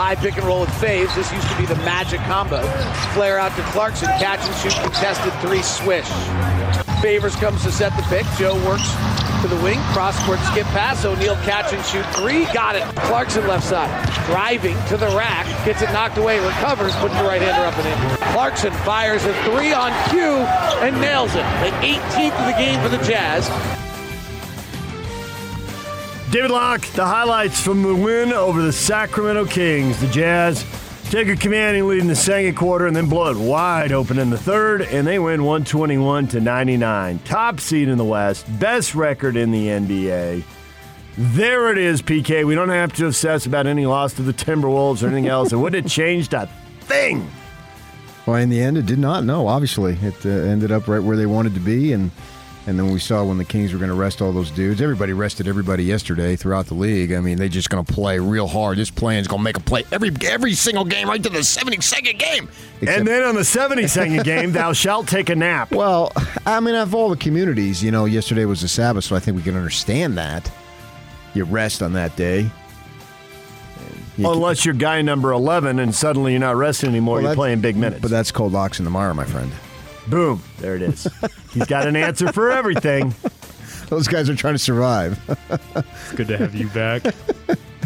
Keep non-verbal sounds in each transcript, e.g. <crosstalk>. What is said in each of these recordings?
High pick and roll with Faves. This used to be the magic combo. Flare out to Clarkson. Catch and shoot contested three swish. Favors comes to set the pick. Joe works to the wing. Cross court skip pass. O'Neale catch and shoot three. Got it. Clarkson left side. Driving to the rack. Gets it knocked away. Recovers. Puts the right hander up and in. Clarkson fires a three on cue and nails it. The 18th of the game for the Jazz. David Locke, the highlights from the win over the Sacramento Kings. The Jazz take a commanding lead in the second quarter and then blow it wide open in the third, and they win 121 to 99. Top seed in the West, best record in the NBA. There it is, PK. We don't have to obsess about any loss to the Timberwolves or anything else. It wouldn't have changed a thing. Well, in the end, it did not. No, obviously, it uh, ended up right where they wanted to be, and and then we saw when the Kings were going to rest all those dudes. Everybody rested everybody yesterday throughout the league. I mean, they're just going to play real hard. This plan's going to make a play every every single game right to the 72nd game. Except- and then on the 72nd game, thou shalt take a nap. <laughs> well, I mean, of all the communities, you know, yesterday was the Sabbath, so I think we can understand that. You rest on that day. You Unless you're guy number 11 and suddenly you're not resting anymore, Well, you're playing big minutes. But that's cold ox in the mire, my friend. Boom. There it is. He's got an answer for everything. Those guys are trying to survive It's good to have you back.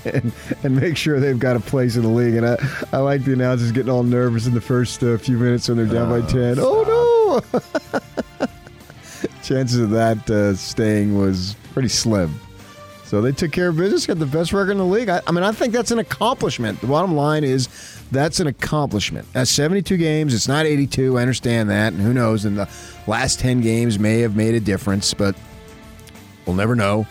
and, and make sure they've got a place in the league. And I, I like the announcers getting all nervous in the first uh, few minutes when they're down by 10. Oh, no! <laughs> Chances of that uh, staying was pretty slim. So they took care of business, got the best record in the league. I, I mean, I think that's an accomplishment. The bottom line is that's an accomplishment. That's 72 games. It's not 82. I understand that. And who knows? And the last 10 games may have made a difference, but we'll never know.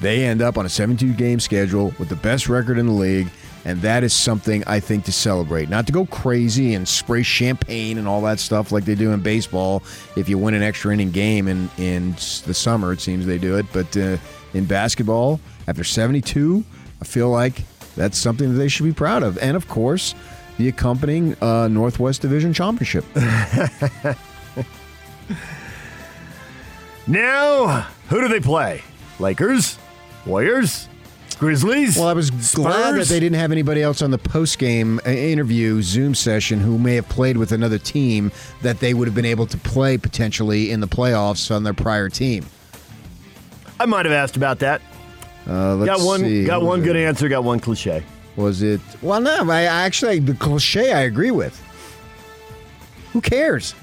They end up on a 72 game schedule with the best record in the league. And that is something I think to celebrate. Not to go crazy and spray champagne and all that stuff like they do in baseball. If you win an extra inning game in, in the summer, it seems they do it. But uh, in basketball, after 72, I feel like that's something that they should be proud of. And of course, the accompanying uh, Northwest Division Championship. <laughs> Now, who do they play? Lakers? Warriors? Grizzlies? Well, I was glad that they didn't have anybody else on the post game interview Zoom session who may have played with another team that they would have been able to play potentially in the playoffs on their prior team. I might have asked about that. Uh, let's got one see. got one good answer, got one cliche. Was it? Well, no. I actually the cliche I agree with. Who cares?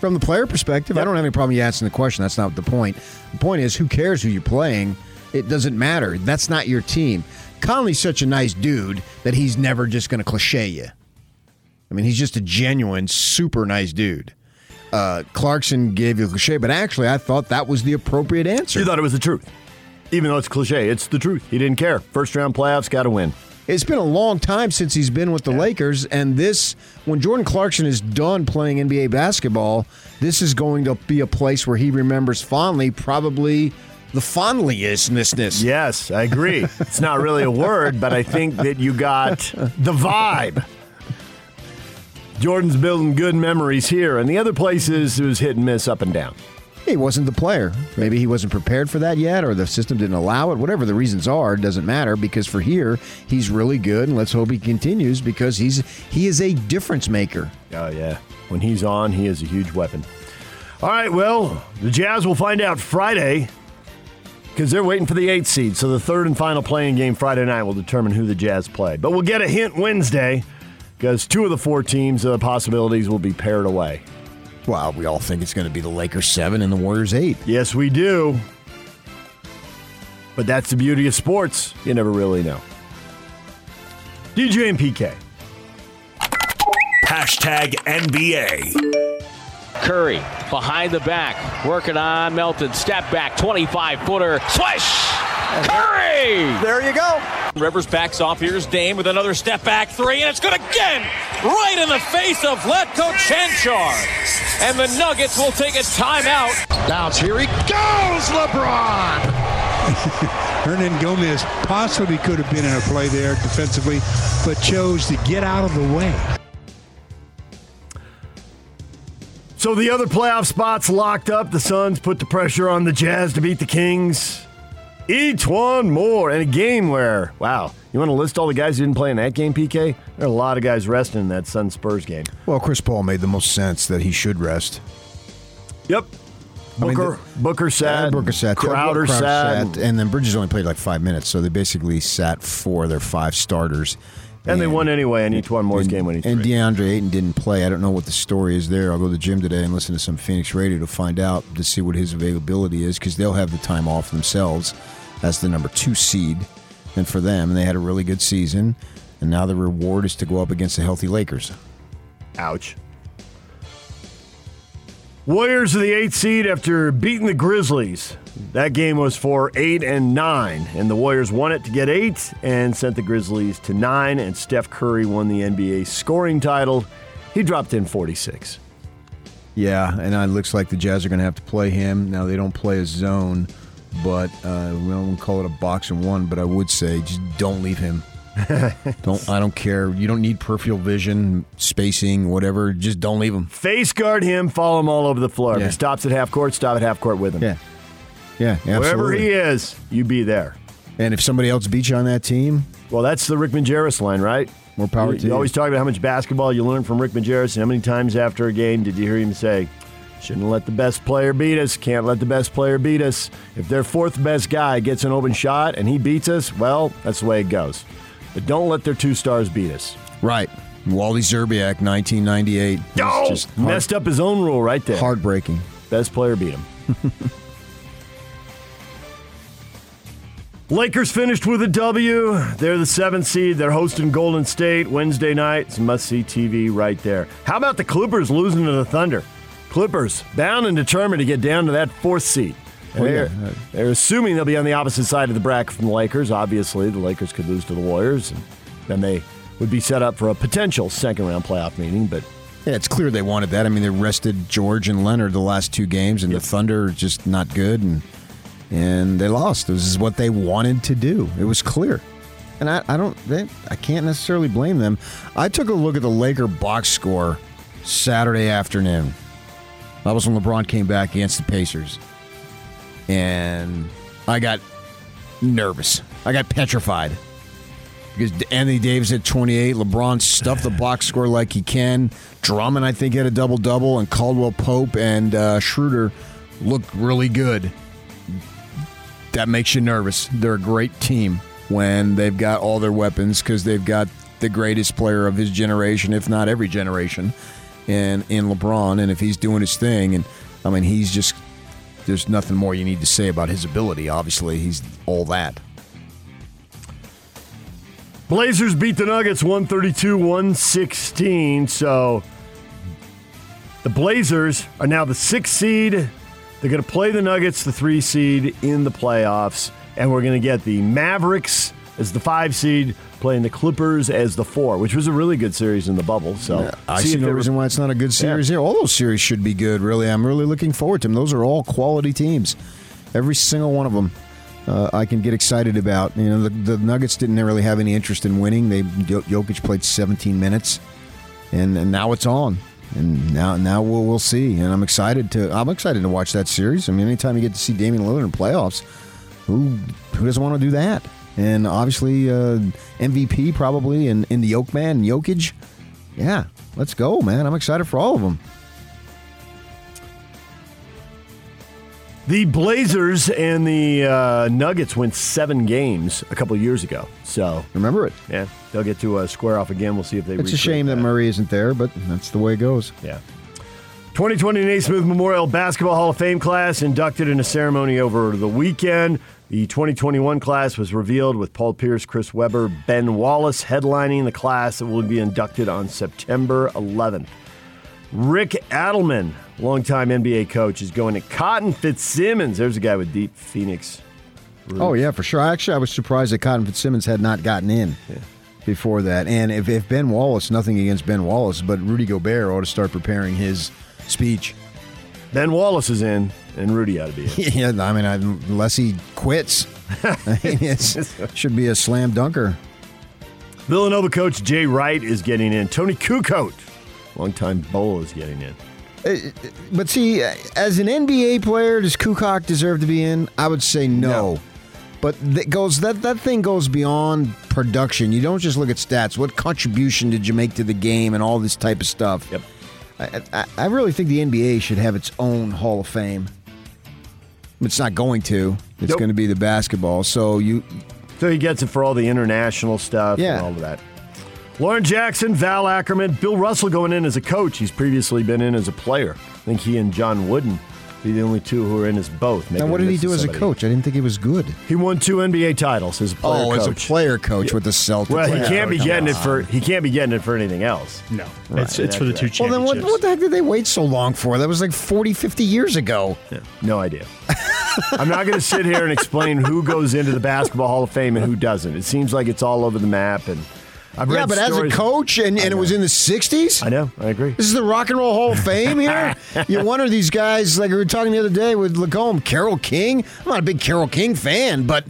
From the player perspective, I don't have any problem you asking the question. That's not the point. The point is, who cares who you're playing? It doesn't matter. That's not your team. Conley's such a nice dude that he's never just going to cliche you. I mean, he's just a genuine, super nice dude. Uh, Clarkson gave you a cliche, but actually, I thought that was the appropriate answer. You thought it was the truth. Even though it's cliche, it's the truth. He didn't care. First round playoffs, got to win. It's been a long time since he's been with the Lakers, and this, when Jordan Clarkson is done playing NBA basketball, this is going to be a place where he remembers fondly, probably the fondliestness. Yes, I agree. it's not really a word, but I think that you got the vibe. Jordan's building good memories here, and the other places it was hit and miss up and down. He wasn't the player. Maybe he wasn't prepared for that yet, or the system didn't allow it. Whatever the reasons are, it doesn't matter because for here, he's really good, and let's hope he continues because he's he is a difference maker. Oh, yeah. When he's on, he is a huge weapon. All right, well, the Jazz will find out Friday because they're waiting for the eighth seed. So the third and final playing game Friday night will determine who the Jazz play. But we'll get a hint Wednesday because two of the four teams, uh, possibilities will be paired away. Well, we all think it's going to be the Lakers seven and the Warriors eight. Yes, we do. But that's the beauty of sports. You never really know. DJ and PK. Hashtag NBA. Curry behind the back, working on Melton. Step back, 25 footer, swish! Curry! There you go. Rivers backs off. Here's Dame with another step back three, and it's good again! Right in the face of Vlatko Cancar. And the Nuggets will take a timeout. Bounce. Here he goes, LeBron. <laughs> Hernangomez possibly could have been in a play there defensively, but chose to get out of the way. So the other playoff spots locked up. The Suns put the pressure on the Jazz to beat the Kings. Each one more. in a game where, wow, you want to list all the guys who didn't play in that game, PK? There are a lot of guys resting in that Sun Spurs game. Well, Chris Paul made the most sense that he should rest. Yep. I mean, Booker, the- Booker sat. Booker sat. Crowder, sat. and then Bridges only played like five minutes, so they basically sat four of their five starters. And they won anyway, and each one and, game winning And three. DeAndre Ayton didn't play. I don't know what the story is there. I'll go to the gym today and listen to some Phoenix radio to find out to see what his availability is because they'll have the time off themselves as the number two seed. And for them, and they had a really good season. And now the reward is to go up against the healthy Lakers. Ouch. Warriors are the eighth seed after beating the Grizzlies. That game was for eight and nine, and the Warriors won it to get eight and sent the Grizzlies to nine. And Steph Curry won the NBA scoring title. He dropped in 46. Yeah, and it looks like the Jazz are going to have to play him. Now they don't play a zone, but uh, we don't call it a box and one. But I would say just don't leave him. <laughs> don't I don't care. You don't need peripheral vision, spacing, whatever. Just don't leave him. Face guard him, follow him all over the floor. If he stops at half court, stop at half court with him. Yeah, yeah, absolutely. Wherever he is, you be there. And if somebody else beats you on that team, Well, that's the Rick Majerus line, right? More power you, to you. you. always talk about how much basketball you learn from Rick Majerus, and how many times after a game did you hear him say, "Shouldn't let the best player beat us. Can't let the best player beat us. If their fourth best guy gets an open shot and he beats us, well, that's the way it goes. But don't let their two stars beat us." right? Wally Szczerbiak, 1998. It's Oh, just heart- messed up his own rule right there. heartbreaking. Best player beat him. <laughs> Lakers finished with a W. They're the seventh seed. They're hosting Golden State Wednesday night. It's must see TV right there. How about the Clippers losing to the Thunder? Clippers bound and determined to get down to that fourth seed. Oh, they're, yeah. they're assuming they'll be on the opposite side of the bracket from the Lakers. Obviously, the Lakers could lose to the Warriors, and then they would be set up for a potential second round playoff meeting. But Yeah, it's clear they wanted that. I mean, they rested George and Leonard the last two games, and the Thunder are just not good, and and they lost. This is what they wanted to do. It was clear, and I, I don't, they, I can't necessarily blame them. I took a look at the Laker box score Saturday afternoon. That was when LeBron came back against the Pacers, and I got nervous. I got petrified because Anthony Davis at 28, LeBron stuffed the box score like he can. Drummond, I think, had a double double, and Caldwell Pope and uh, Schroeder looked really good. That makes you nervous. They're a great team when they've got all their weapons because they've got the greatest player of his generation, if not every generation, in in LeBron. And if he's doing his thing, and I mean, he's just there's nothing more you need to say about his ability. Obviously, he's all that. Blazers beat the Nuggets 132 116. So the Blazers are now the sixth seed. They're going to play the Nuggets, the three seed, in the playoffs. And we're going to get the Mavericks as the five seed, playing the Clippers as the four, which was a really good series in the bubble. So I see see no reason why it's not a good series here. All those series should be good, really. I'm really looking forward to them. Those are all quality teams. Every single one of them. Uh, I can get excited about. You know, the, the Nuggets didn't really have any interest in winning. They Jokic played 17 minutes, and, and now it's on. And now, now we'll we'll see. And I'm excited to. I'm excited to watch that series. I mean, anytime you get to see Damian Lillard in playoffs, who who doesn't want to do that? And obviously, uh, MVP probably, and in the Yoke man, Jokic. Yeah, let's go, man. I'm excited for all of them. The Blazers and the uh, Nuggets went seven games a couple years ago. So Remember it. yeah, they'll get to uh, square off again. We'll see if they. It's a shame that Murray isn't there, but that's the way it goes. Yeah. 2020 Naismith Memorial Basketball Hall of Fame class inducted in a ceremony over the weekend. The 2021 class was revealed with Paul Pierce, Chris Webber, Ben Wallace headlining the class that will be inducted on September 11th. Rick Adelman, longtime NBA coach, is going to Cotton Fitzsimmons. There's a guy with deep Phoenix Oh yeah, for sure. Actually, I was surprised that Cotton Fitzsimmons had not gotten in before that. And if, if Ben Wallace, nothing against Ben Wallace, but Rudy Gobert ought to start preparing his speech. Ben Wallace is in, and Rudy ought to be in. <laughs> yeah, I mean, unless he quits, <laughs> I mean, it should be a slam dunker. Villanova coach Jay Wright is getting in. Toni Kukoc, longtime bowl, is getting in. Uh, But see, as an NBA player, does Kukoc deserve to be in? I would say no. No. But that goes that that thing goes beyond production. You don't just look at stats. What contribution did you make to the game and all this type of stuff? Yep. I, I, I really think the NBA should have its own Hall of Fame. It's not going to. It's Nope. going to be the basketball. So you, So he gets it for all the international stuff Yeah. and all of that. Lauren Jackson, Val Ackerman, Bill Russell going in as a coach. He's previously been in as a player. I think he and John Wooden the only two who are in as both. Maybe now what did he missing do as a coach? I didn't think he was good. He won two NBA titles as a player oh, coach. as a player coach with the Celtics. Well, he can't be getting it for he can't be getting it for anything else. No, it's, it's for the two Well, then what, what the heck did they wait so long for? That was like 40, 50 years ago. No idea. <laughs> I'm not going to sit here and explain who goes into the Basketball Hall of Fame and who doesn't. It seems like it's all over the map, and I've Yeah, but as a coach, and, and it was in the 60s? I know, I agree. This is the Rock and Roll Hall of Fame here. <laughs> you wonder these guys, like we were talking the other day with Lacombe, Carole King. I'm not a big Carole King fan, but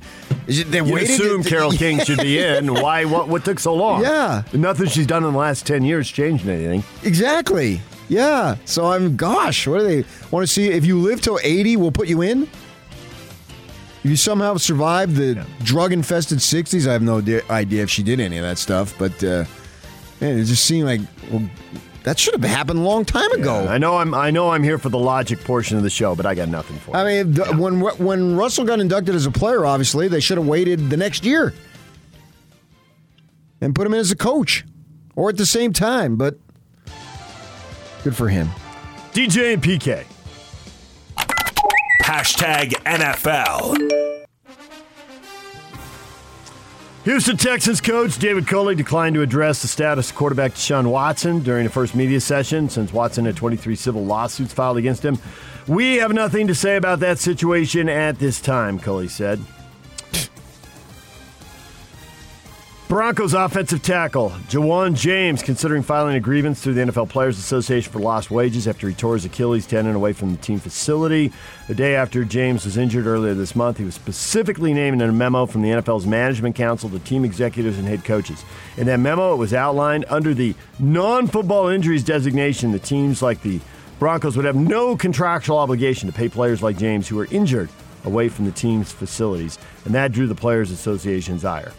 is it, they You assume to- Carole <laughs> King should be in. Why? What? What took so long? Yeah. nothing she's done in the last ten years changed anything. Exactly. Yeah. So I'm, gosh, what do they want to see? If you live till 80, we'll put you in. If you somehow survived the drug infested 60s, I have no idea- if she did any of that stuff, but uh, man, it just seemed like, well, that should have happened a long time ago. I know I'm. I know I'm here for the logic portion of the show, but I got nothing for. It. I mean, the, when when Russell got inducted as a player, obviously they should have waited the next year and put him in as a coach, or at the same time. But good for him. DJ and PK. Hashtag NFL. Houston Texans coach David Culley declined to address the status of quarterback Deshaun Watson during the first media session since Watson had 23 civil lawsuits filed against him. We have nothing to say about that situation at this time, Coley said. Broncos offensive tackle Ja'Wuan James considering filing a grievance through the NFL Players Association for lost wages after he tore his Achilles tendon away from the team facility. The day after James was injured earlier this month, he was specifically named in a memo from the NFL's Management Council to team executives and head coaches. In that memo, it was outlined under the non football injuries designation, the teams like the Broncos would have no contractual obligation to pay players like James who were injured away from the team's facilities, and that drew the Players Association's ire.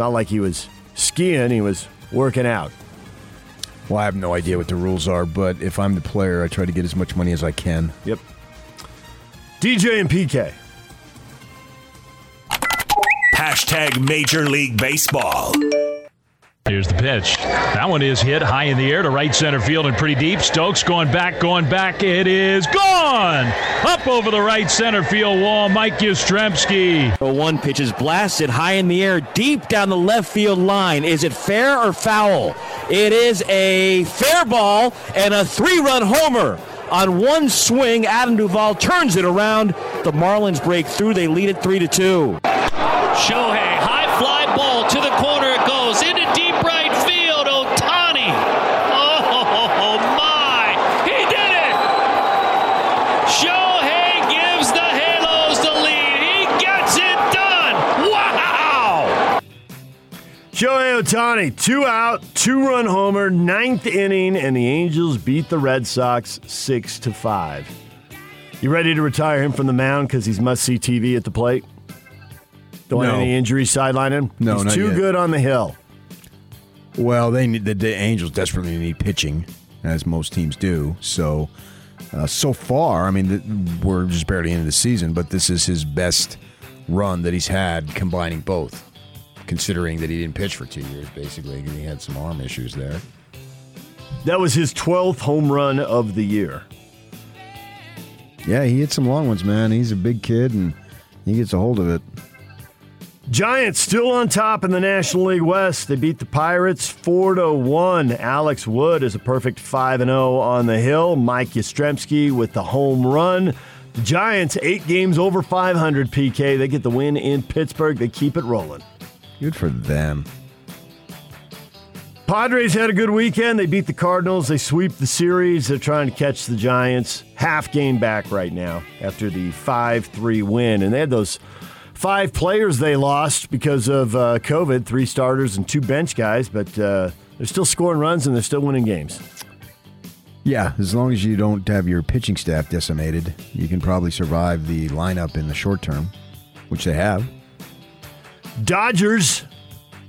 It's not like he was skiing, he was working out. Well, I have no idea what the rules are, but if I'm the player, I try to get as much money as I can. Yep. DJ and PK. Hashtag Major League Baseball. Here's the pitch. That one is hit high in the air to right center field and pretty deep. Stokes going back, going back. It is gone! Up over the right center field wall, Mike Yastrzemski. The one pitch is blasted high in the air, deep down the left field line. Is it fair or foul? It is a fair ball and a three-run homer. On one swing, Adam Duvall turns it around. The Marlins break through. They lead it three to two. Shohei, Shohei Ohtani, two out, two run homer, ninth inning, and the Angels beat the Red Sox six to five. You ready to retire him from the mound because he's must see TV at the plate? Don't want No. any injuries sideline him? No, he's not too yet. good on the hill. Well, they need the, the Angels desperately need pitching, as most teams do. So, uh, so far, I mean, the, we're just barely into the season, but this is his best run that he's had combining both. Considering that he didn't pitch for two years, basically, and he had some arm issues there. That was his 12th home run of the year. Yeah, he hit some long ones, man. He's a big kid, and he gets a hold of it. Giants still on top in the National League West. They beat the Pirates 4 to 1. Alex Wood is a perfect 5 and 0 on the hill. Mike Yastrzemski with the home run. The Giants, eight games over 500 PK. They get the win in Pittsburgh. They keep it rolling. Good for them. Padres had a good weekend. They beat the Cardinals. They sweep the series. They're trying to catch the Giants. Half game back right now after the 5 3 win. And they had those five players they lost because of uh, COVID three starters and two bench guys, but uh, they're still scoring runs and they're still winning games. Yeah, as long as you don't have your pitching staff decimated, you can probably survive the lineup in the short term, which they have. Dodgers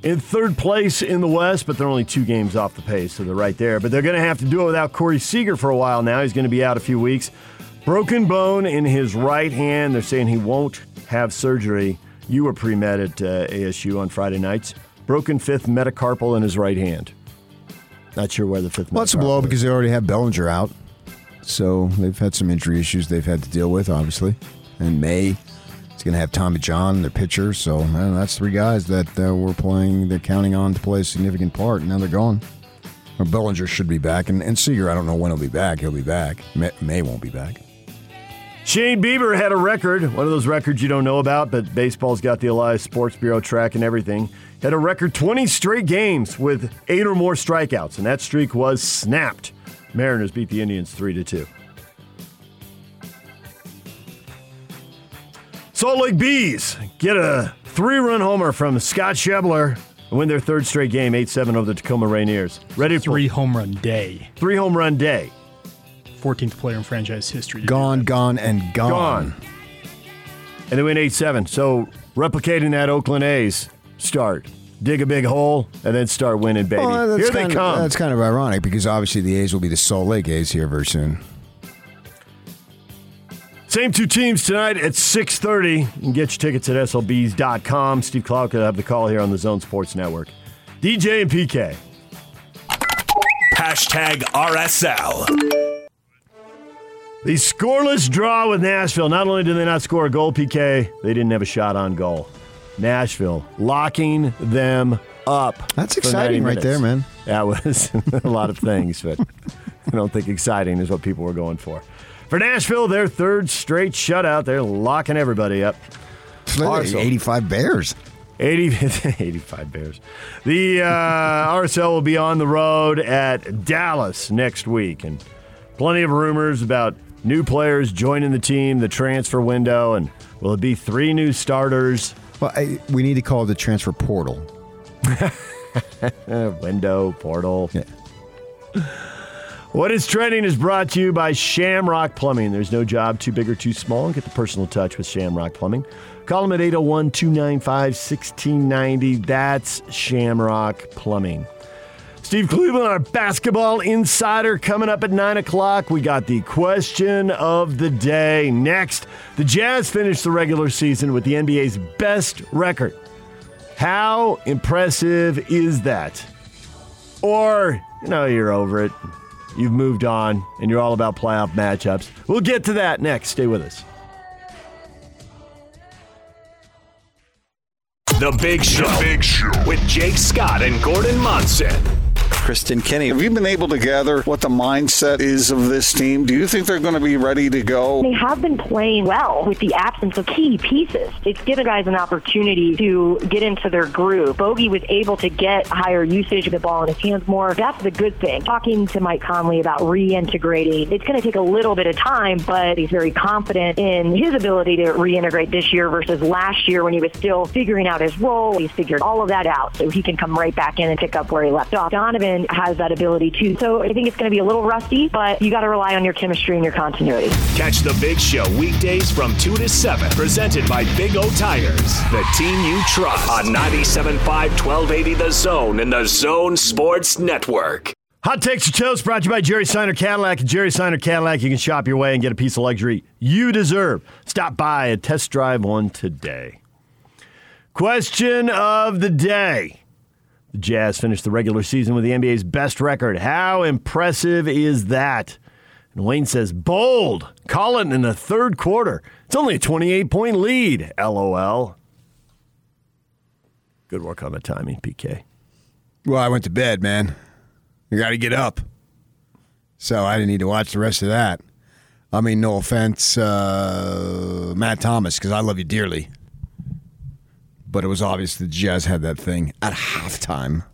in third place in the West, but they're only two games off the pace, so they're right there. But they're going to have to do it without Corey Seager for a while now. He's going to be out a few weeks. Broken bone in his right hand. They're saying he won't have surgery. You were pre med at uh, ASU on Friday nights. Broken fifth metacarpal in his right hand. Not sure where the fifth. Well, it's a blow because they already have Bellinger out, so they've had some injury issues they've had to deal with, obviously. And May is going to have Tommy John, their pitcher. So man, that's three guys that uh, were playing. They're counting on to play a significant part. And now they're gone. Or Bellinger should be back, and, and Seager, I don't know when he'll be back. He'll be back. May, May won't be back. Shane Bieber had a record, one of those records you don't know about, but baseball's got the Elias Sports Bureau track and everything. Had a record 20 straight games with eight or more strikeouts, and that streak was snapped. Mariners beat the Indians 3 to 2. Salt Lake Bees get a three run homer from Scott Schebler and win their third straight game, 8 7 over the Tacoma Rainiers. Ready for three home run day. Three home run day. 14th player in franchise history. Gone, gone, and gone. Gone. And they win 8 7. So replicating that Oakland A's start. Dig a big hole and then start winning, baby. Well, here kind they of, come. That's kind of ironic because obviously the A's will be the Salt Lake A's here very soon. Same two teams tonight at 6.30. You can get your tickets at slbs.com. Steve Clark will have the call here on the Zone Sports Network. DJ and PK. Hashtag RSL. The scoreless draw with Nashville. Not only did they not score a goal, PK, they didn't have a shot on goal. Nashville locking them up. That's exciting right there, man. That was <laughs> a lot of things, but I don't think exciting is what people were going for. For Nashville, their third straight shutout. They're locking everybody up. Like 85 Bears. 80, <laughs> 85 Bears. The uh, <laughs> RSL will be on the road at Dallas next week, and plenty of rumors about new players joining the team, the transfer window, and will it be three new starters? Well, I, we need to call it the transfer portal. <laughs> window, portal. Yeah. What is trending is brought to you by Shamrock Plumbing. There's no job too big or too small. Get the personal touch with Shamrock Plumbing. Call them at 801 295 1690. That's Shamrock Plumbing. Steve Cleveland, our basketball insider, coming up at 9 o'clock. We got the question of the day. Next, the Jazz finished the regular season with the NBA's best record. How impressive is that? Or, you know, you're over it. You've moved on and you're all about playoff matchups. We'll get to that next. Stay with us. The Big Show. The Big Show. With Jake Scott and Gordon Monson. Kristen Kenny. Have you been able to gather what the mindset is of this team? Do you think they're going to be ready to go? They have been playing well with the absence of key pieces. It's given guys an opportunity to get into their groove. Bogey was able to get higher usage of the ball in his hands more. That's the good thing. Talking to Mike Conley about reintegrating, it's going to take a little bit of time, but he's very confident in his ability to reintegrate this year versus last year when he was still figuring out his role. He's figured all of that out, so he can come right back in and pick up where he left off. Donovan has that ability too. So I think it's going to be a little rusty, but you got to rely on your chemistry and your continuity. Catch the Big Show weekdays from 2 to 7, presented by Big O Tires, the team you trust on 97.5 1280 The Zone and The Zone Sports Network. Hot Takes or Toast brought to you by Jerry Seiner Cadillac. At Jerry Seiner Cadillac, you can shop your way and get a piece of luxury you deserve. Stop by and test drive one today. Question of the day. The Jazz finished the regular season with the NBA's best record. How impressive is that? And Wayne says, bold. Call it in the third quarter. It's only a 28 point lead. LOL. Good work on the timing, PK. Well, I went to bed, man. You got to get up. So I didn't need to watch the rest of that. I mean, no offense, uh, Matt Thomas, because I love you dearly. But it was obvious the Jazz had that thing at halftime.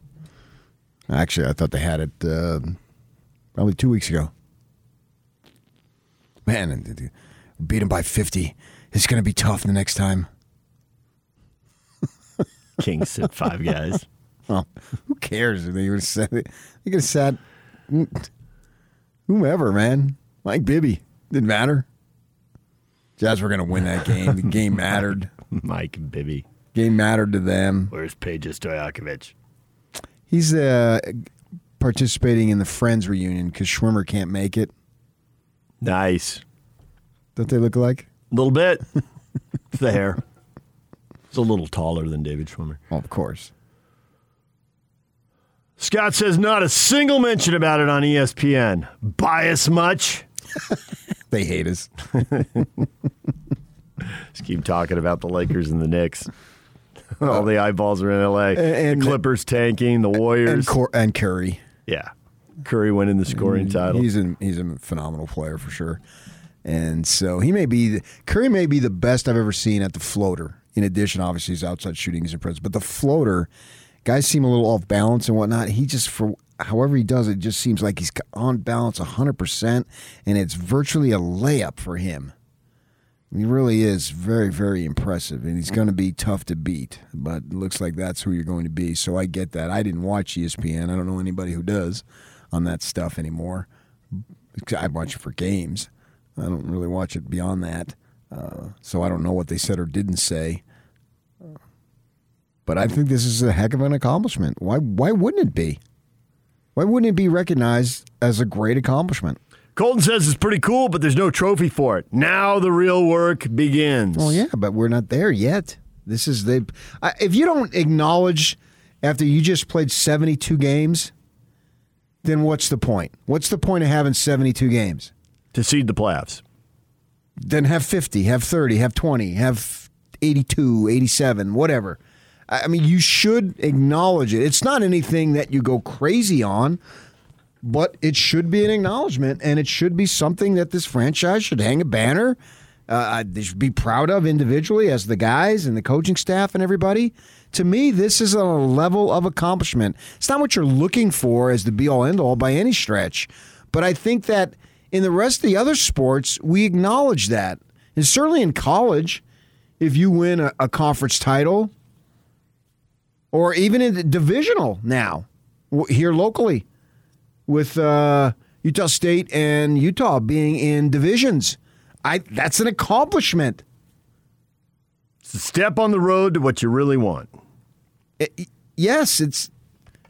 Actually, I thought they had it uh, probably two weeks ago. Man, beat him by 50. It's going to be tough the next time. <laughs> Kings sit five guys. Well, who cares? if They would have said it. They could have said whomever, man. Mike Bibby. Didn't matter. Jazz were going to win that game. The game mattered. <laughs> Mike Bibby. Game mattered to them. Where's Peja Stojakovic? He's uh, participating in the Friends reunion because Schwimmer can't make it. Nice. Don't they look alike? A little bit. <laughs> It's the hair. He's a little taller than David Schwimmer. Oh, of course. Scott says not a single mention about it on ESPN. Bias much? <laughs> They hate us. <laughs> Just keep talking about the Lakers and the Knicks. <laughs> All the eyeballs are in LA. And- the Clippers tanking, the Warriors. And, Cor- and Curry. yeah. Curry winning the scoring mm, title. He's a, he's a phenomenal player for sure. And so he may be the, Curry may be the best I've ever seen at the floater. In addition, obviously his outside shooting is impressive, but the floater, guys seem a little off balance and whatnot. He just for however he does it, just seems like he's on balance hundred percent, and it's virtually a layup for him. He really is very, very impressive, and he's going to be tough to beat. But it looks like that's who you're going to be. So I get that. I didn't watch ESPN. I don't know anybody who does on that stuff anymore. I watch it for games. I don't really watch it beyond that. Uh, so I don't know what they said or didn't say. But I think this is a heck of an accomplishment. Why? Why wouldn't it be? Why wouldn't it be recognized as a great accomplishment? Colton says it's pretty cool, but there's no trophy for it. Now the real work begins. Well, yeah, but we're not there yet. This is the. I- If you don't acknowledge after you just played 72 games, then what's the point? What's the point of having 72 games? To seed the playoffs. Then have 50, have 30, have 20, have 82, 87, whatever. I I mean, you should acknowledge it. It's not anything that you go crazy on, but it should be an acknowledgement, and it should be something that this franchise should hang a banner. Uh, they should be proud of individually as the guys and the coaching staff and everybody. To me, this is a level of accomplishment. It's not what you're looking for as the be all end all by any stretch, but I think that in the rest of the other sports, we acknowledge that. And certainly in college, if you win a, a conference title, or even in the divisional now, here locally, with uh, Utah State and Utah being in divisions, I that's an accomplishment. It's a step on the road to what you really want. It- yes, it's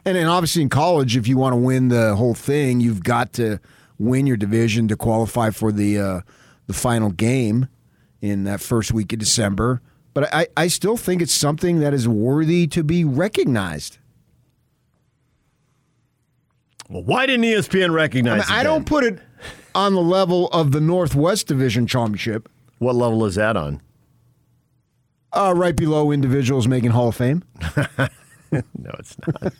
and then obviously in college, if you want to win the whole thing, you've got to win your division to qualify for the uh, the final game in that first week of December. But I, I still think it's something that is worthy to be recognized. Well, why didn't ESPN I, recognize mean, it? I don't put it on the level of the Northwest Division Championship. What level is that on? Uh, right below individuals making Hall of Fame. <laughs> No, it's not.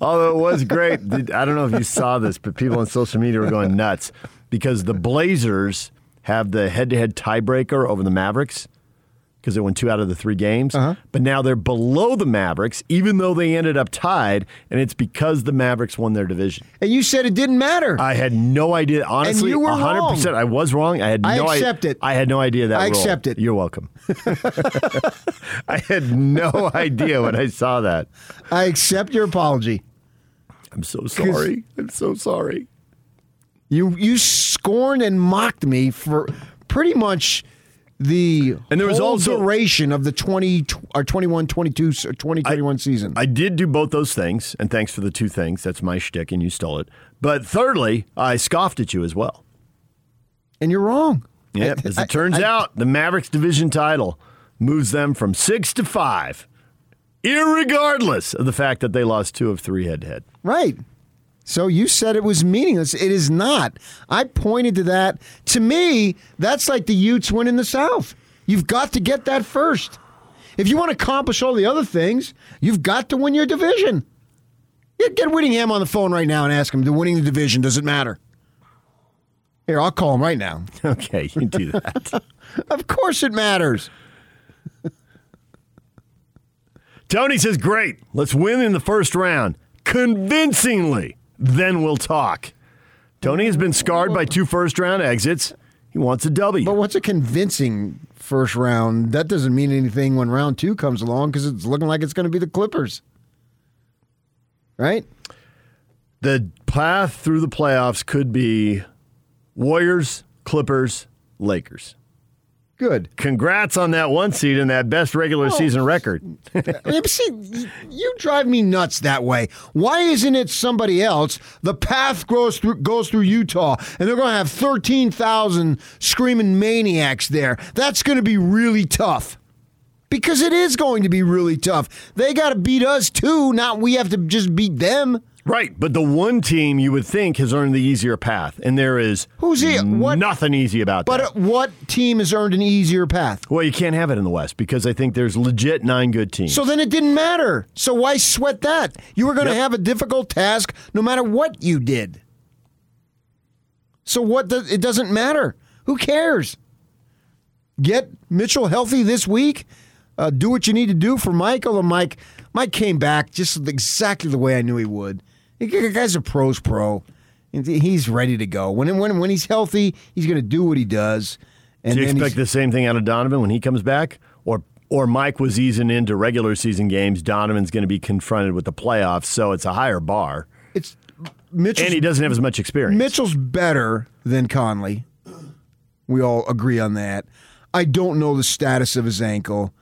Although it was great. I don't know if you saw this, but people on social media were going nuts because the Blazers have the head to head tiebreaker over the Mavericks because they won two out of the three games. Uh-huh. But now they're below the Mavericks, even though they ended up tied, and it's because the Mavericks won their division. And you said it didn't matter. I had no idea. Honestly, you were 100%. wrong. I was wrong. I had I no accept I, accept it. I had no idea that I rule. accept it. You're welcome. <laughs> I had no <laughs> idea when I saw that. I accept your apology. I'm so sorry. I'm so sorry. You you scorned and mocked me for pretty much the And there was also- duration of the 20 or 21 22 or 2021 season. I did do both those things, and thanks for the two things. That's my shtick, and you stole it. But thirdly, I scoffed at you as well. and you're wrong. Yeah, I- as I- it turns I- out, the Mavericks division title moves them from six to five, irregardless of the fact that they lost two of three head to head. Right. So you said it was meaningless. It is not. I pointed to that. To me, that's like the Utes winning the South. You've got to get that first. If you want to accomplish all the other things, you've got to win your division. Get, get Whittingham on the phone right now and ask him, the winning the division, does it matter? Here, I'll call him right now. <laughs> Okay, you can do that. <laughs> of course it matters. Tony says, Great, let's win in the first round. Convincingly. Then we'll talk. Tony has been scarred by two first round exits. He wants a W. But what's a convincing first round? That doesn't mean anything when round two comes along because it's looking like it's going to be the Clippers. Right? The path through the playoffs could be Warriors, Clippers, Lakers. Good. Congrats on that one seed and that best regular oh, season record. <laughs> See, you drive me nuts that way. Why isn't it somebody else? The path goes through goes through Utah, and they're going to have thirteen thousand screaming maniacs there. That's going to be really tough. Because it is going to be really tough. They got to beat us too. Not we have to just beat them. Right, but the one team you would think has earned the easier path, and there is Who's he? What? nothing easy about But that. But what team has earned an easier path? well, you can't have it in the West because I think there's legit nine good teams. So then it didn't matter. So why sweat that? You were going to Yep. have a difficult task no matter what you did. So what? Does, it doesn't matter. Who cares? Get Mitchell healthy this week. Uh, do what you need to do for Michael. And Mike, Mike came back just exactly the way I knew he would. The guy's a pro's pro. And He's ready to go. When when when he's healthy, he's going to do what he does. And Do you expect the same thing out of Donovan when he comes back? Or or Mike was easing into regular season games, Donovan's going to be confronted with the playoffs, so it's a higher bar. It's Mitchell's, and he doesn't have as much experience. Mitchell's better than Conley. We all agree on that. I don't know the status of his ankle.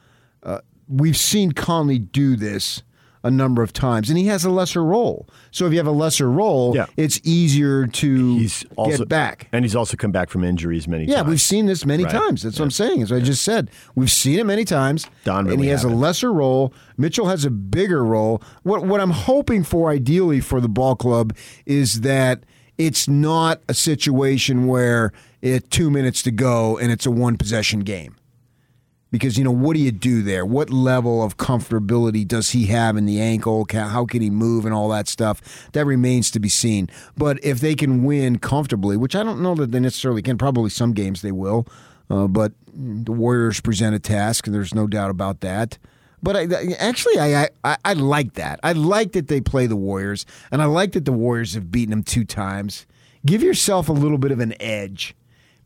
Uh, we've seen Conley do this a number of times, and he has a lesser role. So if you have a lesser role, Yeah. it's easier to He's also get back. and he's also come back from injuries many Yeah, times. Yeah, we've seen this many Right. times. That's what I'm saying. As I just said, we've seen it many times. Donovan, and he has a lesser role. Mitchell has a bigger role. What what I'm hoping for, ideally, for the ball club is that it's not a situation where it two minutes to go and it's a one possession game. Because you know what do you do there? What level of comfortability does he have in the ankle? How can he move and all that stuff? That remains to be seen. But if they can win comfortably, which I don't know that they necessarily can, probably some games they will. Uh, but the Warriors present a task, and there's no doubt about that. But I, actually, I, I I like that. I like that they play the Warriors, and I like that the Warriors have beaten them two times. Give yourself a little bit of an edge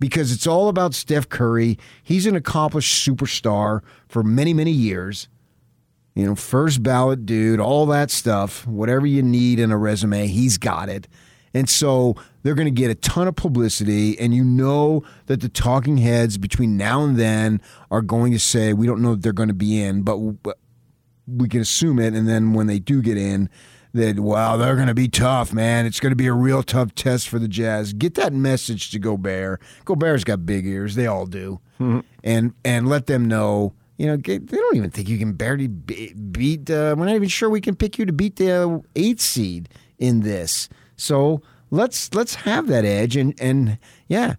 because it's all about Steph Curry. He's an accomplished superstar for many, many years. You know, first ballot dude, all that stuff, whatever you need in a resume, he's got it. And so they're going to get a ton of publicity, and you know that the talking heads between now and then are going to say, We don't know that they're going to be in, but we can assume it. And then when they do get in, that wow, they're going to be tough, man. It's going to be a real tough test for the Jazz. Get that message to Gobert. Gobert's got big ears; they all do, and and let them know. You know, they don't even think you can barely be- beat. Uh, we're not even sure we can pick you to beat the eighth seed in this. So let's let's have that edge, and and yeah,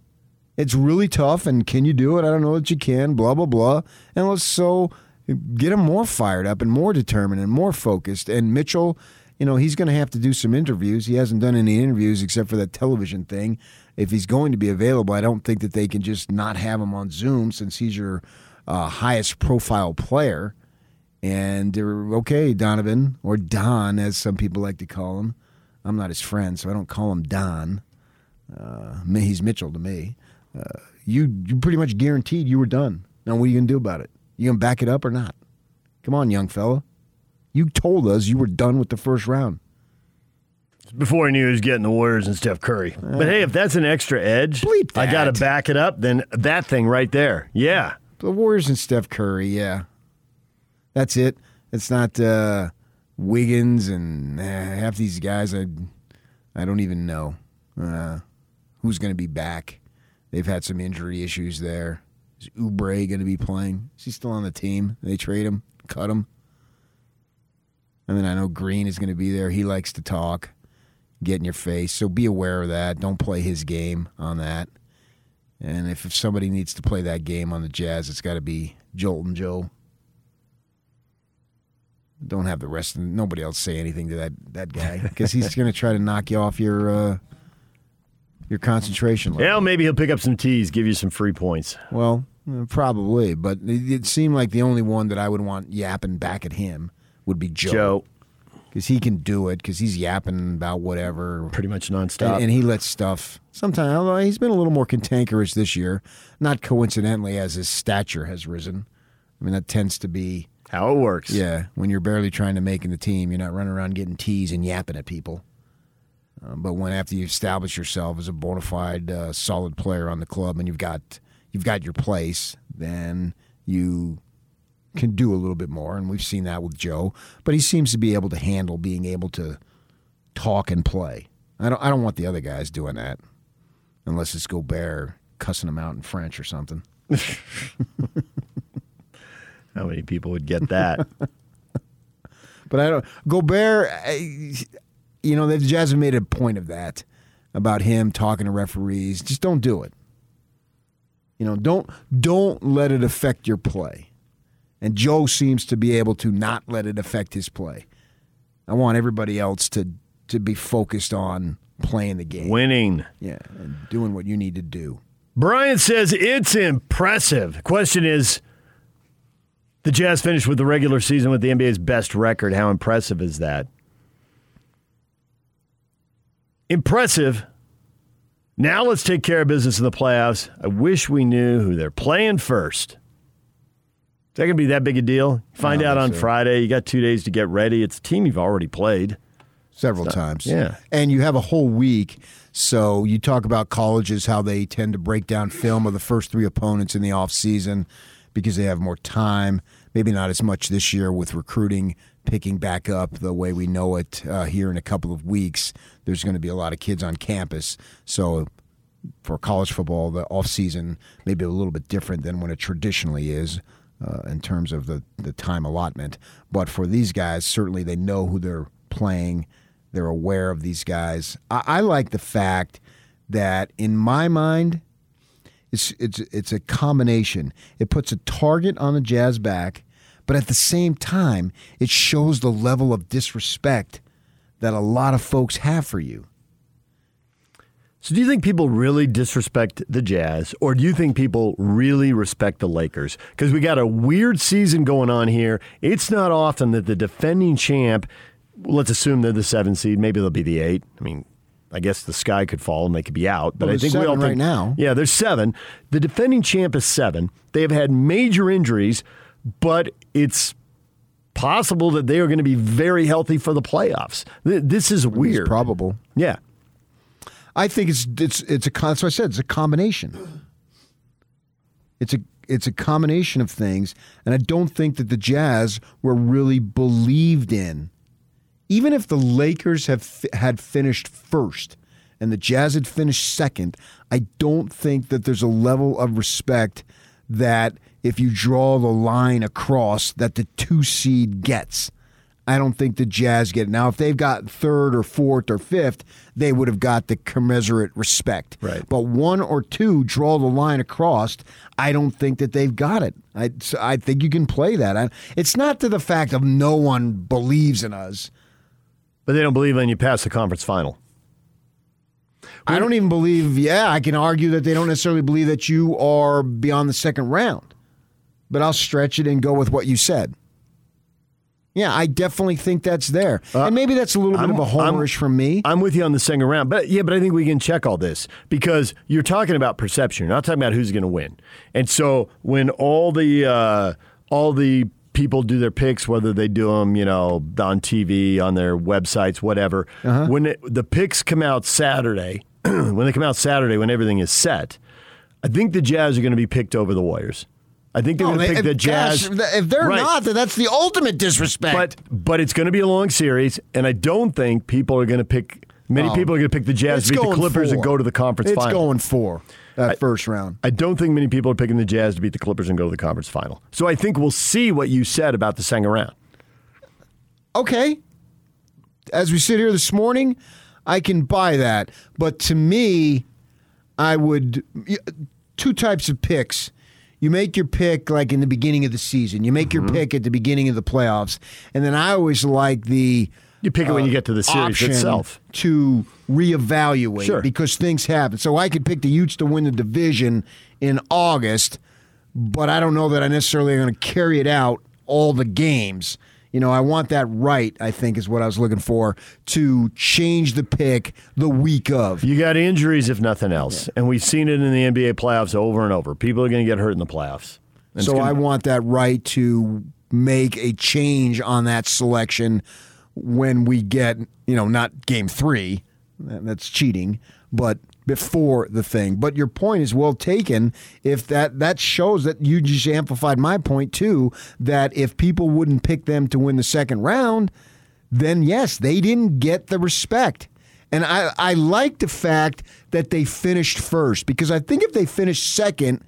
it's really tough. And can you do it? I don't know that you can. Blah blah blah. And let's so get him more fired up and more determined and more focused. And Mitchell, you know, he's going to have to do some interviews. He hasn't done any interviews except for that television thing. If he's going to be available, I don't think that they can just not have him on Zoom since he's your uh, highest profile player. And they're okay, Donovan, or Don, as some people like to call him. I'm not his friend, so I don't call him Don. Uh, he's Mitchell to me. Uh, you you pretty much guaranteed you were done. Now what are you gonna do about it? You gonna back it up or not? Come on, young fella. You told us you were done with the first round. Before he knew he was getting the Warriors and Steph Curry. But hey, if that's an extra edge, I got to that. back it up. Then that thing right there, yeah. The Warriors and Steph Curry, yeah. That's it. It's not uh, Wiggins and uh, half these guys. I I don't even know uh, who's going to be back. They've had some injury issues there. Is Oubre going to be playing? Is he still on the team? They trade him, cut him. I then I know Green is going to be there. He likes to talk, get in your face. So be aware of that. Don't play his game on that. And if, if somebody needs to play that game on the Jazz, it's got to be Jolt and Joe. Don't have the rest of nobody else say anything to that that guy because he's going to try to knock you off your uh, your concentration level. Yeah, maybe he'll pick up some tees, give you some free points. Well, probably, but it, it seemed like the only one that I would want yapping back at him would be Joe. Joe. Because he can do it, because he's yapping about whatever. Pretty much nonstop. And, and he lets stuff. Sometimes, although he's been a little more cantankerous this year, not coincidentally as his stature has risen. I mean, that tends to be how it works. Yeah, when you're barely trying to make in the team, you're not running around getting teas and yapping at people. Uh, but when after you establish yourself as a bona fide, uh, solid player on the club, and you've got you've got your place, then you can do a little bit more, and we've seen that with Joe. But he seems to be able to handle being able to talk and play. I don't I don't want the other guys doing that, unless it's Gobert cussing them out in French or something. <laughs> How many people would get that? <laughs> but I don't. Gobert, you know, the Jazz have made a point of that about him talking to referees. Just don't do it. You know, don't don't let it affect your play. And Joe seems to be able to not let it affect his play. I want everybody else to to be focused on playing the game, winning, yeah, and doing what you need to do. Brian says it's impressive. Question is the Jazz finished with the regular season with the NBA's best record. How impressive is that? Impressive. Now let's take care of business in the playoffs. I wish we knew who they're playing first. That going to be that big a deal? Find out on so. Friday. You got two days to get ready. It's a team you've already played several so, times. Yeah. And you have a whole week. So you talk about colleges, how they tend to break down film of the first three opponents in the offseason because they have more time. Maybe not as much this year with recruiting picking back up the way we know it uh, here in a couple of weeks. There's going to be a lot of kids on campus. So for college football, the off season may be a little bit different than when it traditionally is. Uh, in terms of the, the time allotment. But for these guys, certainly they know who they're playing. They're aware of these guys. I, I like the fact that, in my mind, it's it's it's a combination. It puts a target on the Jazz back, but at the same time, it shows the level of disrespect that a lot of folks have for you. So, do you think people really disrespect the Jazz, or do you think people really respect the Lakers? Because we got a weird season going on here. It's not often that the defending champ, let's assume they're the seven seed, maybe they'll be the eight. I mean, I guess the sky could fall and they could be out. But well, I think we all think, right now. Yeah, there's seven. The defending champ is seven. They have had major injuries, but it's possible that they are going to be very healthy for the playoffs. This is weird. It's probable. Yeah. I think it's it's it's a that's what I said. It's a combination. It's a it's a combination of things, and I don't think that the Jazz were really believed in even if the Lakers have had finished first and the Jazz had finished second, I don't think that there's a level of respect that if you draw the line across that the two seed gets. I don't think the Jazz get it. Now, if they've got third or fourth or fifth, they would have got the commensurate respect. Right. But one or two draw the line across. I don't think that they've got it. I, I think you can play that. I, it's not to the fact of no one believes in us. But they don't believe in you pass the conference final. I don't even believe, yeah, I can argue that they don't necessarily believe that you are beyond the second round. But I'll stretch it and go with what you said. Yeah, I definitely think that's there. Uh, and maybe that's a little bit I'm, of a homerish from me. I'm with you on the second round. But yeah, but I think we can check all this because you're talking about perception. You're not talking about who's going to win. And so when all the uh, all the people do their picks, whether they do them, you know, on TV, on their websites, whatever. Uh-huh. When it, the picks come out Saturday, <clears throat> when they come out Saturday, when everything is set, I think the Jazz are going to be picked over the Warriors. I think they're oh, going to pick the Jazz. Gosh, if they're right. not, then that's the ultimate disrespect. But but it's going to be a long series, and I don't think people are going to pick. Many oh, people are going to pick the Jazz to beat the Clippers four. and go to the conference it's final. It's going four that I, first round. I don't think many people are picking the Jazz to beat the Clippers and go to the conference final. So I think we'll see what you said about the second round. Okay. As we sit here this morning, I can buy that. But to me, I would two types of picks. You make your pick like in the beginning of the season. You make mm-hmm. your pick at the beginning of the playoffs. And then I always like the You pick it when you get to the series itself. to reevaluate Sure. because things happen. So I could pick the Utes to win the division in August, but I don't know that I necessarily am going to carry it out all the games. You know, I want that right, I think is what I was looking for to change the pick the week of. You got injuries, if nothing else. And we've seen it in the NBA playoffs over and over. People are going to get hurt in the playoffs. And So gonna- I want that right to make a change on that selection when we get, you know, not game three. That's cheating, but before the thing. But your point is well taken. If that that shows that you just amplified my point too, that if people wouldn't pick them to win the second round, then yes, they didn't get the respect. And I, I like the fact that they finished first because I think if they finished second,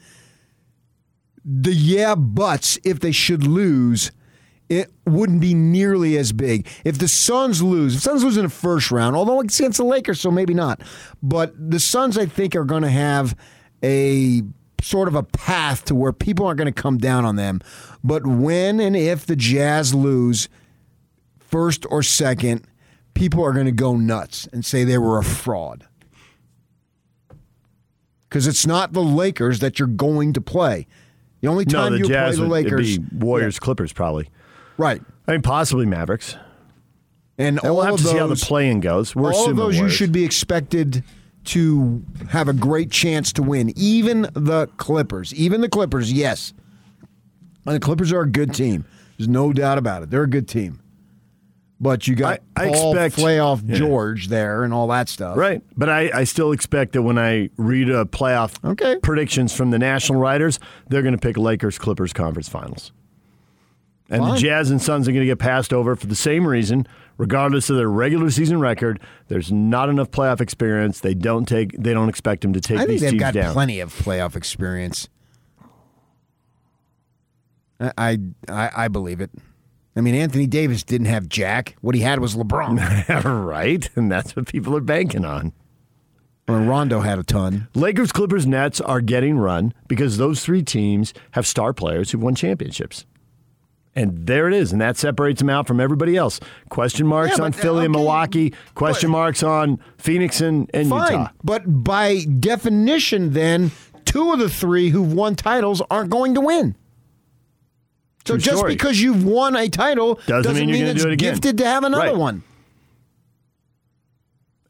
the yeah buts if they should lose it wouldn't be nearly as big if the Suns lose. If Suns lose in the first round, although it's against the Lakers, so maybe not. But the Suns, I think, are going to have a sort of a path to where people aren't going to come down on them. But when and if the Jazz lose first or second, people are going to go nuts and say they were a fraud. Because it's not the Lakers that you're going to play. The only no, time the you Jazz play the would- Lakers, be Warriors, Clippers, probably. Right? I mean, possibly Mavericks. And, And we'll have to see how the playing goes. We're all of those you should be expected to have a great chance to win. Even the Clippers. Even the Clippers, yes. And the Clippers are a good team. There's no doubt about it. They're a good team. But you got I- I expect- Playoff Yeah. George there and all that stuff. Right. But I, I still expect that when I read a playoff Okay. predictions from the national writers, they're going to pick Lakers Clippers conference finals. And Fine. the Jazz and Suns are going to get passed over for the same reason, regardless of their regular season record. There's not enough playoff experience. They don't take. They don't expect them to take I think these they've teams got down. plenty of playoff experience. I, I I believe it. I mean, Anthony Davis didn't have Jack. What he had was LeBron. <laughs> right, and that's what people are banking on. Well, Rondo had a ton. Lakers, Clippers, Nets are getting run because those three teams have star players who've won championships. And there it is, and that separates them out from everybody else. Question marks Yeah, on but, Philly and Milwaukee. Question marks on Phoenix and, and Fine, Utah. but by definition, then two of the three who've won titles aren't going to win. So True just story. because you've won a title Doesn't mean you're gonna it's do it again. gifted to have another Right. one.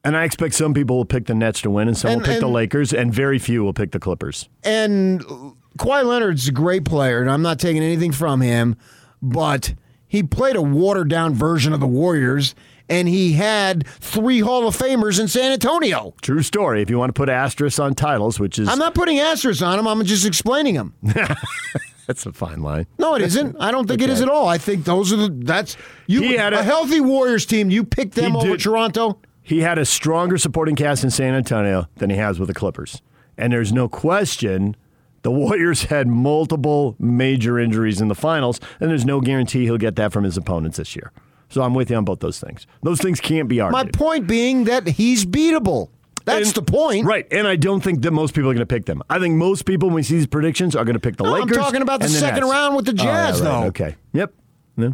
And I expect some people will pick the Nets to win, and some And- will pick the Lakers, and very few will pick the Clippers. And Kawhi Leonard's a great player, and I'm not taking anything from him, but he played a watered down version of the Warriors, and he had three Hall of Famers in San Antonio. True story. If you want to put asterisks on titles, which is I'm not putting asterisks on them. I'm just explaining them. <laughs> that's a fine line. No, it isn't. I don't think it is at all. I think those are the that's you He had a, a- healthy Warriors team. You picked them over did- Toronto. He had a stronger supporting cast in San Antonio than he has with the Clippers. And there's no question the Warriors had multiple major injuries in the finals, and there's no guarantee he'll get that from his opponents this year. So I'm with you on both those things. Those things can't be argued. My point being that he's beatable. That's And- the point. Right, and I don't think that most people are going to pick them. I think most people, when we see these predictions, are going to pick the No, I'm talking about the second Nets. round with the Oh, yeah, Jazz, right, though. Okay. Yep. Yeah.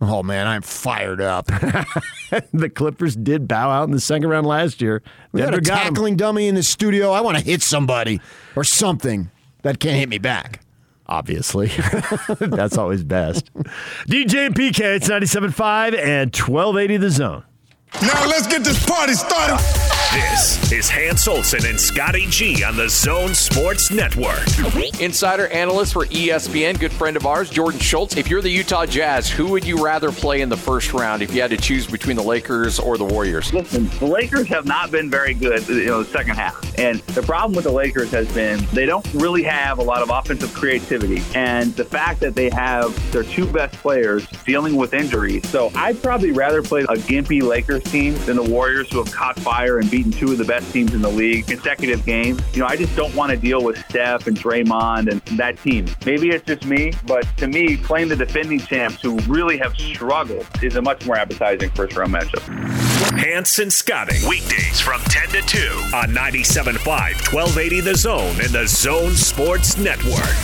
Oh man, I'm fired up. <laughs> the Clippers did bow out in the second round last year. We got a got 'em. tackling dummy in the studio. I want to hit somebody or something that can't hit me back. Obviously. <laughs> That's always best. DJ and PK, it's 97.5 and 1280 the zone. Now let's get this party started. This is Hans Olsen and Scotty G on the Zone Sports Network. Insider analyst for ESPN, good friend of ours, Jordan Schultz. If you're the Utah Jazz, who would you rather play in the first round if you had to choose between the Lakers or the Warriors? Listen, the Lakers have not been very good, you know, the second half. And the problem with the Lakers has been they don't really have a lot of offensive creativity. And the fact that they have their two best players dealing with injuries. So I'd probably rather play a gimpy Lakers team than the Warriors who have caught fire and beaten two of the best teams in the league consecutive games. You know, I just don't want to deal with Steph and Draymond and that team. Maybe it's just me, but to me, playing the defending champs who really have struggled is a much more appetizing first round matchup. Hans and Scotty, weekdays from 10 to 2 on 97.5, 1280 The Zone and the Zone Sports Network.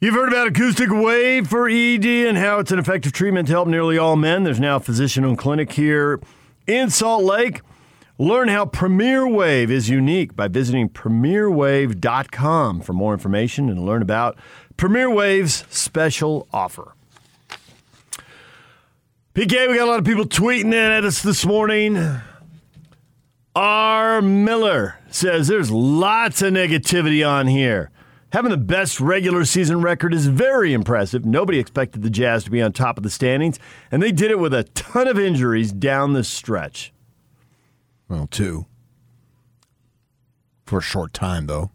You've heard about acoustic wave for ED and how it's an effective treatment to help nearly all men. There's now a physician owned clinic here in Salt Lake. Learn how Premier Wave is unique by visiting premierwave.com for more information and learn about Premier Wave's special offer. PK, we got a lot of people tweeting in at us this morning. R. Miller says there's lots of negativity on here. Having the best regular season record is very impressive. Nobody expected the Jazz to be on top of the standings, and they did it with a ton of injuries down the stretch. Well, two. For a short time, though.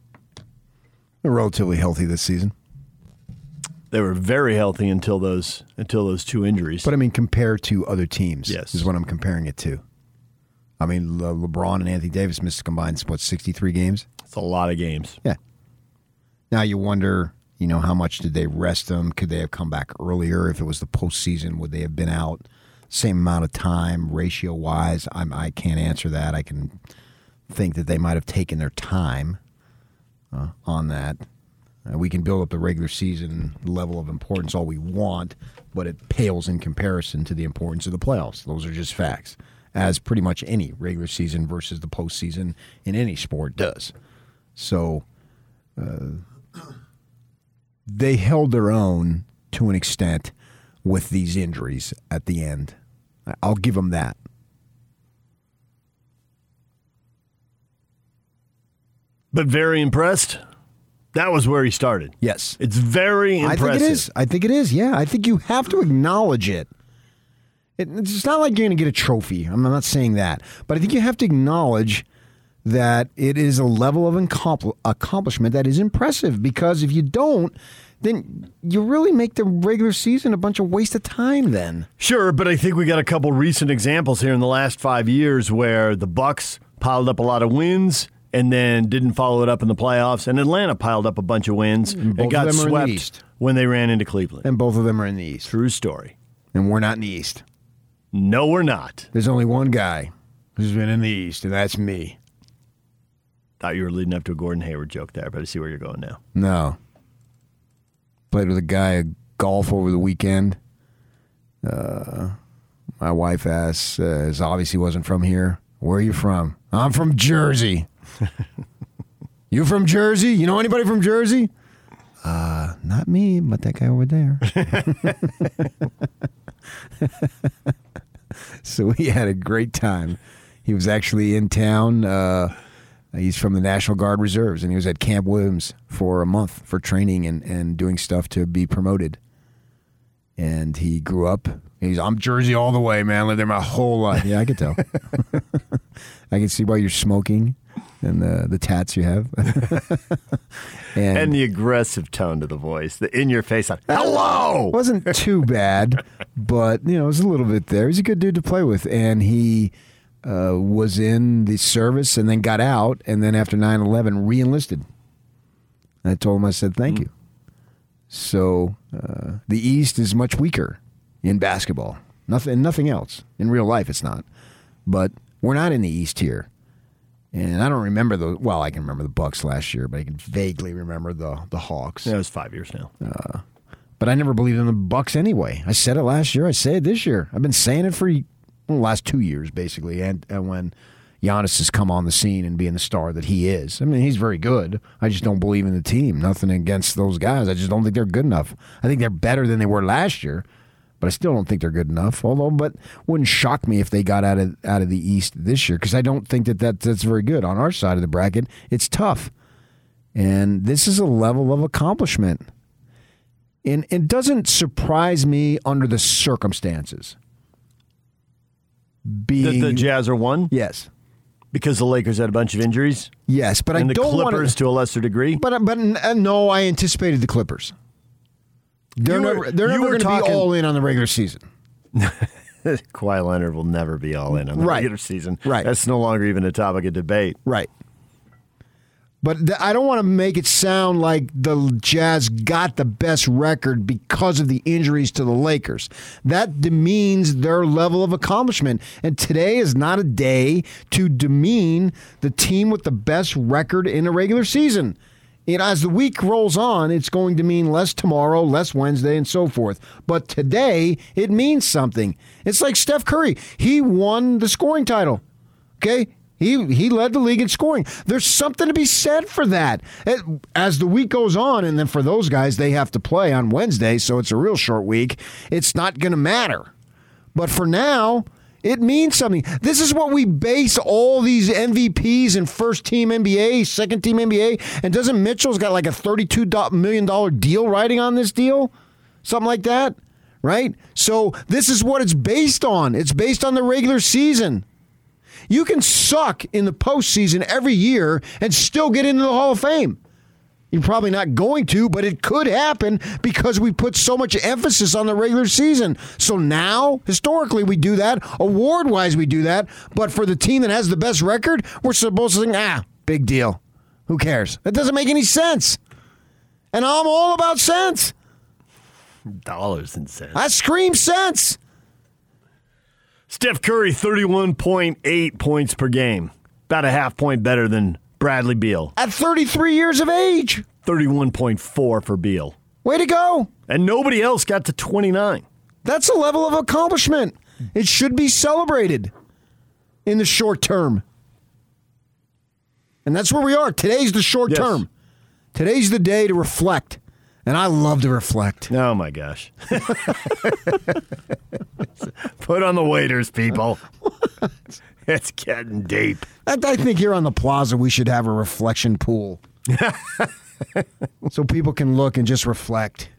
They're relatively healthy this season. They were very healthy until those until those two injuries. But I mean, compared to other teams, Yes. is what I'm comparing it to. I mean, Le- LeBron and Anthony Davis missed combined what 63 games. It's a lot of games. Yeah. Now you wonder, you know, how much did they rest them? Could they have come back earlier if it was the postseason? Would they have been out same amount of time, ratio wise? I'm, I can't answer that. I can think that they might have taken their time uh, on that. Uh, we can build up the regular season level of importance all we want, but it pales in comparison to the importance of the playoffs. Those are just facts, as pretty much any regular season versus the postseason in any sport does. So uh, they held their own to an extent with these injuries at the end. I'll give him that. But very impressed. That was where he started. Yes. It's very impressive. I think it is. I think it is. Yeah, I think you have to acknowledge it. it it's not like you're going to get a trophy. I'm not saying that, but I think you have to acknowledge that it is a level of incompl- accomplishment that is impressive. Because if you don't, then you really make the regular season a bunch of waste of time. Then Sure, but I think we got a couple recent examples here in the last five years where the Bucks piled up a lot of wins and then didn't follow it up in the playoffs, and Atlanta piled up a bunch of wins mm-hmm. and, both of got in the swept when they ran into Cleveland. and both of them are in the East, True story. and we're not in the East. No, we're not. There's only one guy who's been in the East, and that's me. Thought you were leading up to a Gordon Hayward joke there, but I see where you're going now. No. Played with a guy at golf over the weekend. Uh, my wife asks, uh, as obviously wasn't from here, where are you from? I'm from Jersey. <laughs> you from Jersey? You know anybody from Jersey? Uh, not me, but that guy over there. <laughs> so we had a great time. He was actually in town. Uh, he's from the National Guard Reserves, and he was at Camp Williams for a month for training and, and doing stuff to be promoted. And he grew up. He's I'm Jersey all the way, man. Lived there my whole life. Yeah, I can tell. <laughs> I can see why you're smoking and the the tats you have. <laughs> and, And the aggressive tone to the voice, the in your face, hello. wasn't too bad, but you know, it was a little bit there. He's a good dude to play with, and he uh, was in the service and then got out, and then after 9-11 re-enlisted. I told him, I said, thank you. So uh, the East is much weaker in basketball. Nothing, nothing else. In real life, it's not. But we're not in the East here. And I don't remember the well. I can remember the Bucks last year, but I can vaguely remember the the Hawks. Yeah, it was five years now. Uh, but I never believed in the Bucks anyway. I said it last year. I say it this year. I've been saying it for well, the last two years, basically. And, and when Giannis has come on the scene and being the star that he is, I mean, he's very good. I just don't believe in the team. Nothing against those guys. I just don't think they're good enough. I think they're better than they were last year, but I still don't think they're good enough. Although, but wouldn't shock me if they got out of out of the East this year because I don't think that, that that's very good on our side of the bracket. It's tough, and this is a level of accomplishment. And it doesn't surprise me under the circumstances. Being The, the Jazz are one? Yes. Because the Lakers had a bunch of injuries? Yes, but and I the don't Clippers wanna, to a lesser degree? But but uh, no, I anticipated the Clippers. They're You were- never, they're never going to be all in on the regular season. <laughs> Kawhi Leonard will never be all in on the Right. regular season. Right. That's no longer even a topic of debate. Right. But th- I don't want to make it sound like the Jazz got the best record because of the injuries to the Lakers. That demeans their level of accomplishment. And today is not a day to demean the team with the best record in a regular season. You know, as the week rolls on, it's going to mean less tomorrow, less Wednesday, and so forth. But today, it means something. It's like Steph Curry. He won the scoring title. Okay? He, he led the league in scoring. There's something to be said for that. As the week goes on, and then for those guys, they have to play on Wednesday, so it's a real short week. It's not going to matter. But for now, it means something. This is what we base all these MVPs and first team NBA, second team NBA. And doesn't Mitchell's got like a $32 million deal riding on this deal? Something like that, right? So this is what it's based on. It's based on the regular season. You can suck in the postseason every year and still get into the Hall of Fame. You're probably not going to, but it could happen because we put so much emphasis on the regular season. So now, historically, we do that. Award wise, we do that. But for the team that has the best record, we're supposed to think, ah, big deal. Who cares? That doesn't make any sense. And I'm all about sense. Dollars and cents. I scream sense. Steph Curry, 31.8 points per game. About a half point better than Bradley Beal. At 33 years of age. 31.4 for Beal. Way to go. And nobody else got to 29. That's a level of accomplishment. It should be celebrated in the short term. And that's where we are. Today's the short yes. term. Today's the day to reflect. And I love to reflect. Oh my gosh. <laughs> Put on the waiters, people. <laughs> it's getting deep. I, I think here on the plaza we should have a reflection pool. <laughs> so people can look and just reflect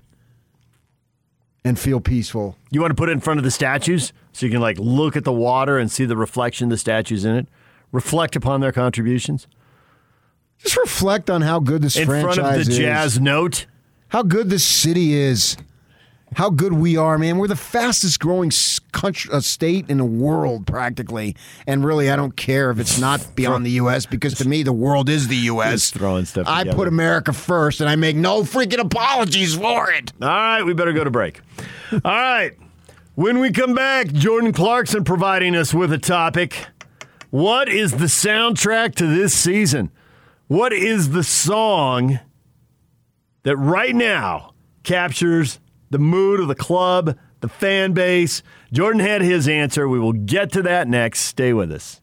and feel peaceful. You want to put it in front of the statues so you can like look at the water and see the reflection of the statues in it? Reflect upon their contributions? Just reflect on how good this in franchise front of the is. jazz note. How good this city is how good we are, man. We're the fastest growing country, uh, state in the world, practically. And really, I don't care if it's not beyond the U.S. because to me, the world is the U.S. Just throwing stuff. I together. put America first, and I make no freaking apologies for it. All right, we better go to break. All right, when we come back, Jordan Clarkson providing us with a topic. What is the soundtrack to this season? What is the song that right now captures the mood of the club, the fan base. Jordan had his answer. We will get to that next. Stay with us.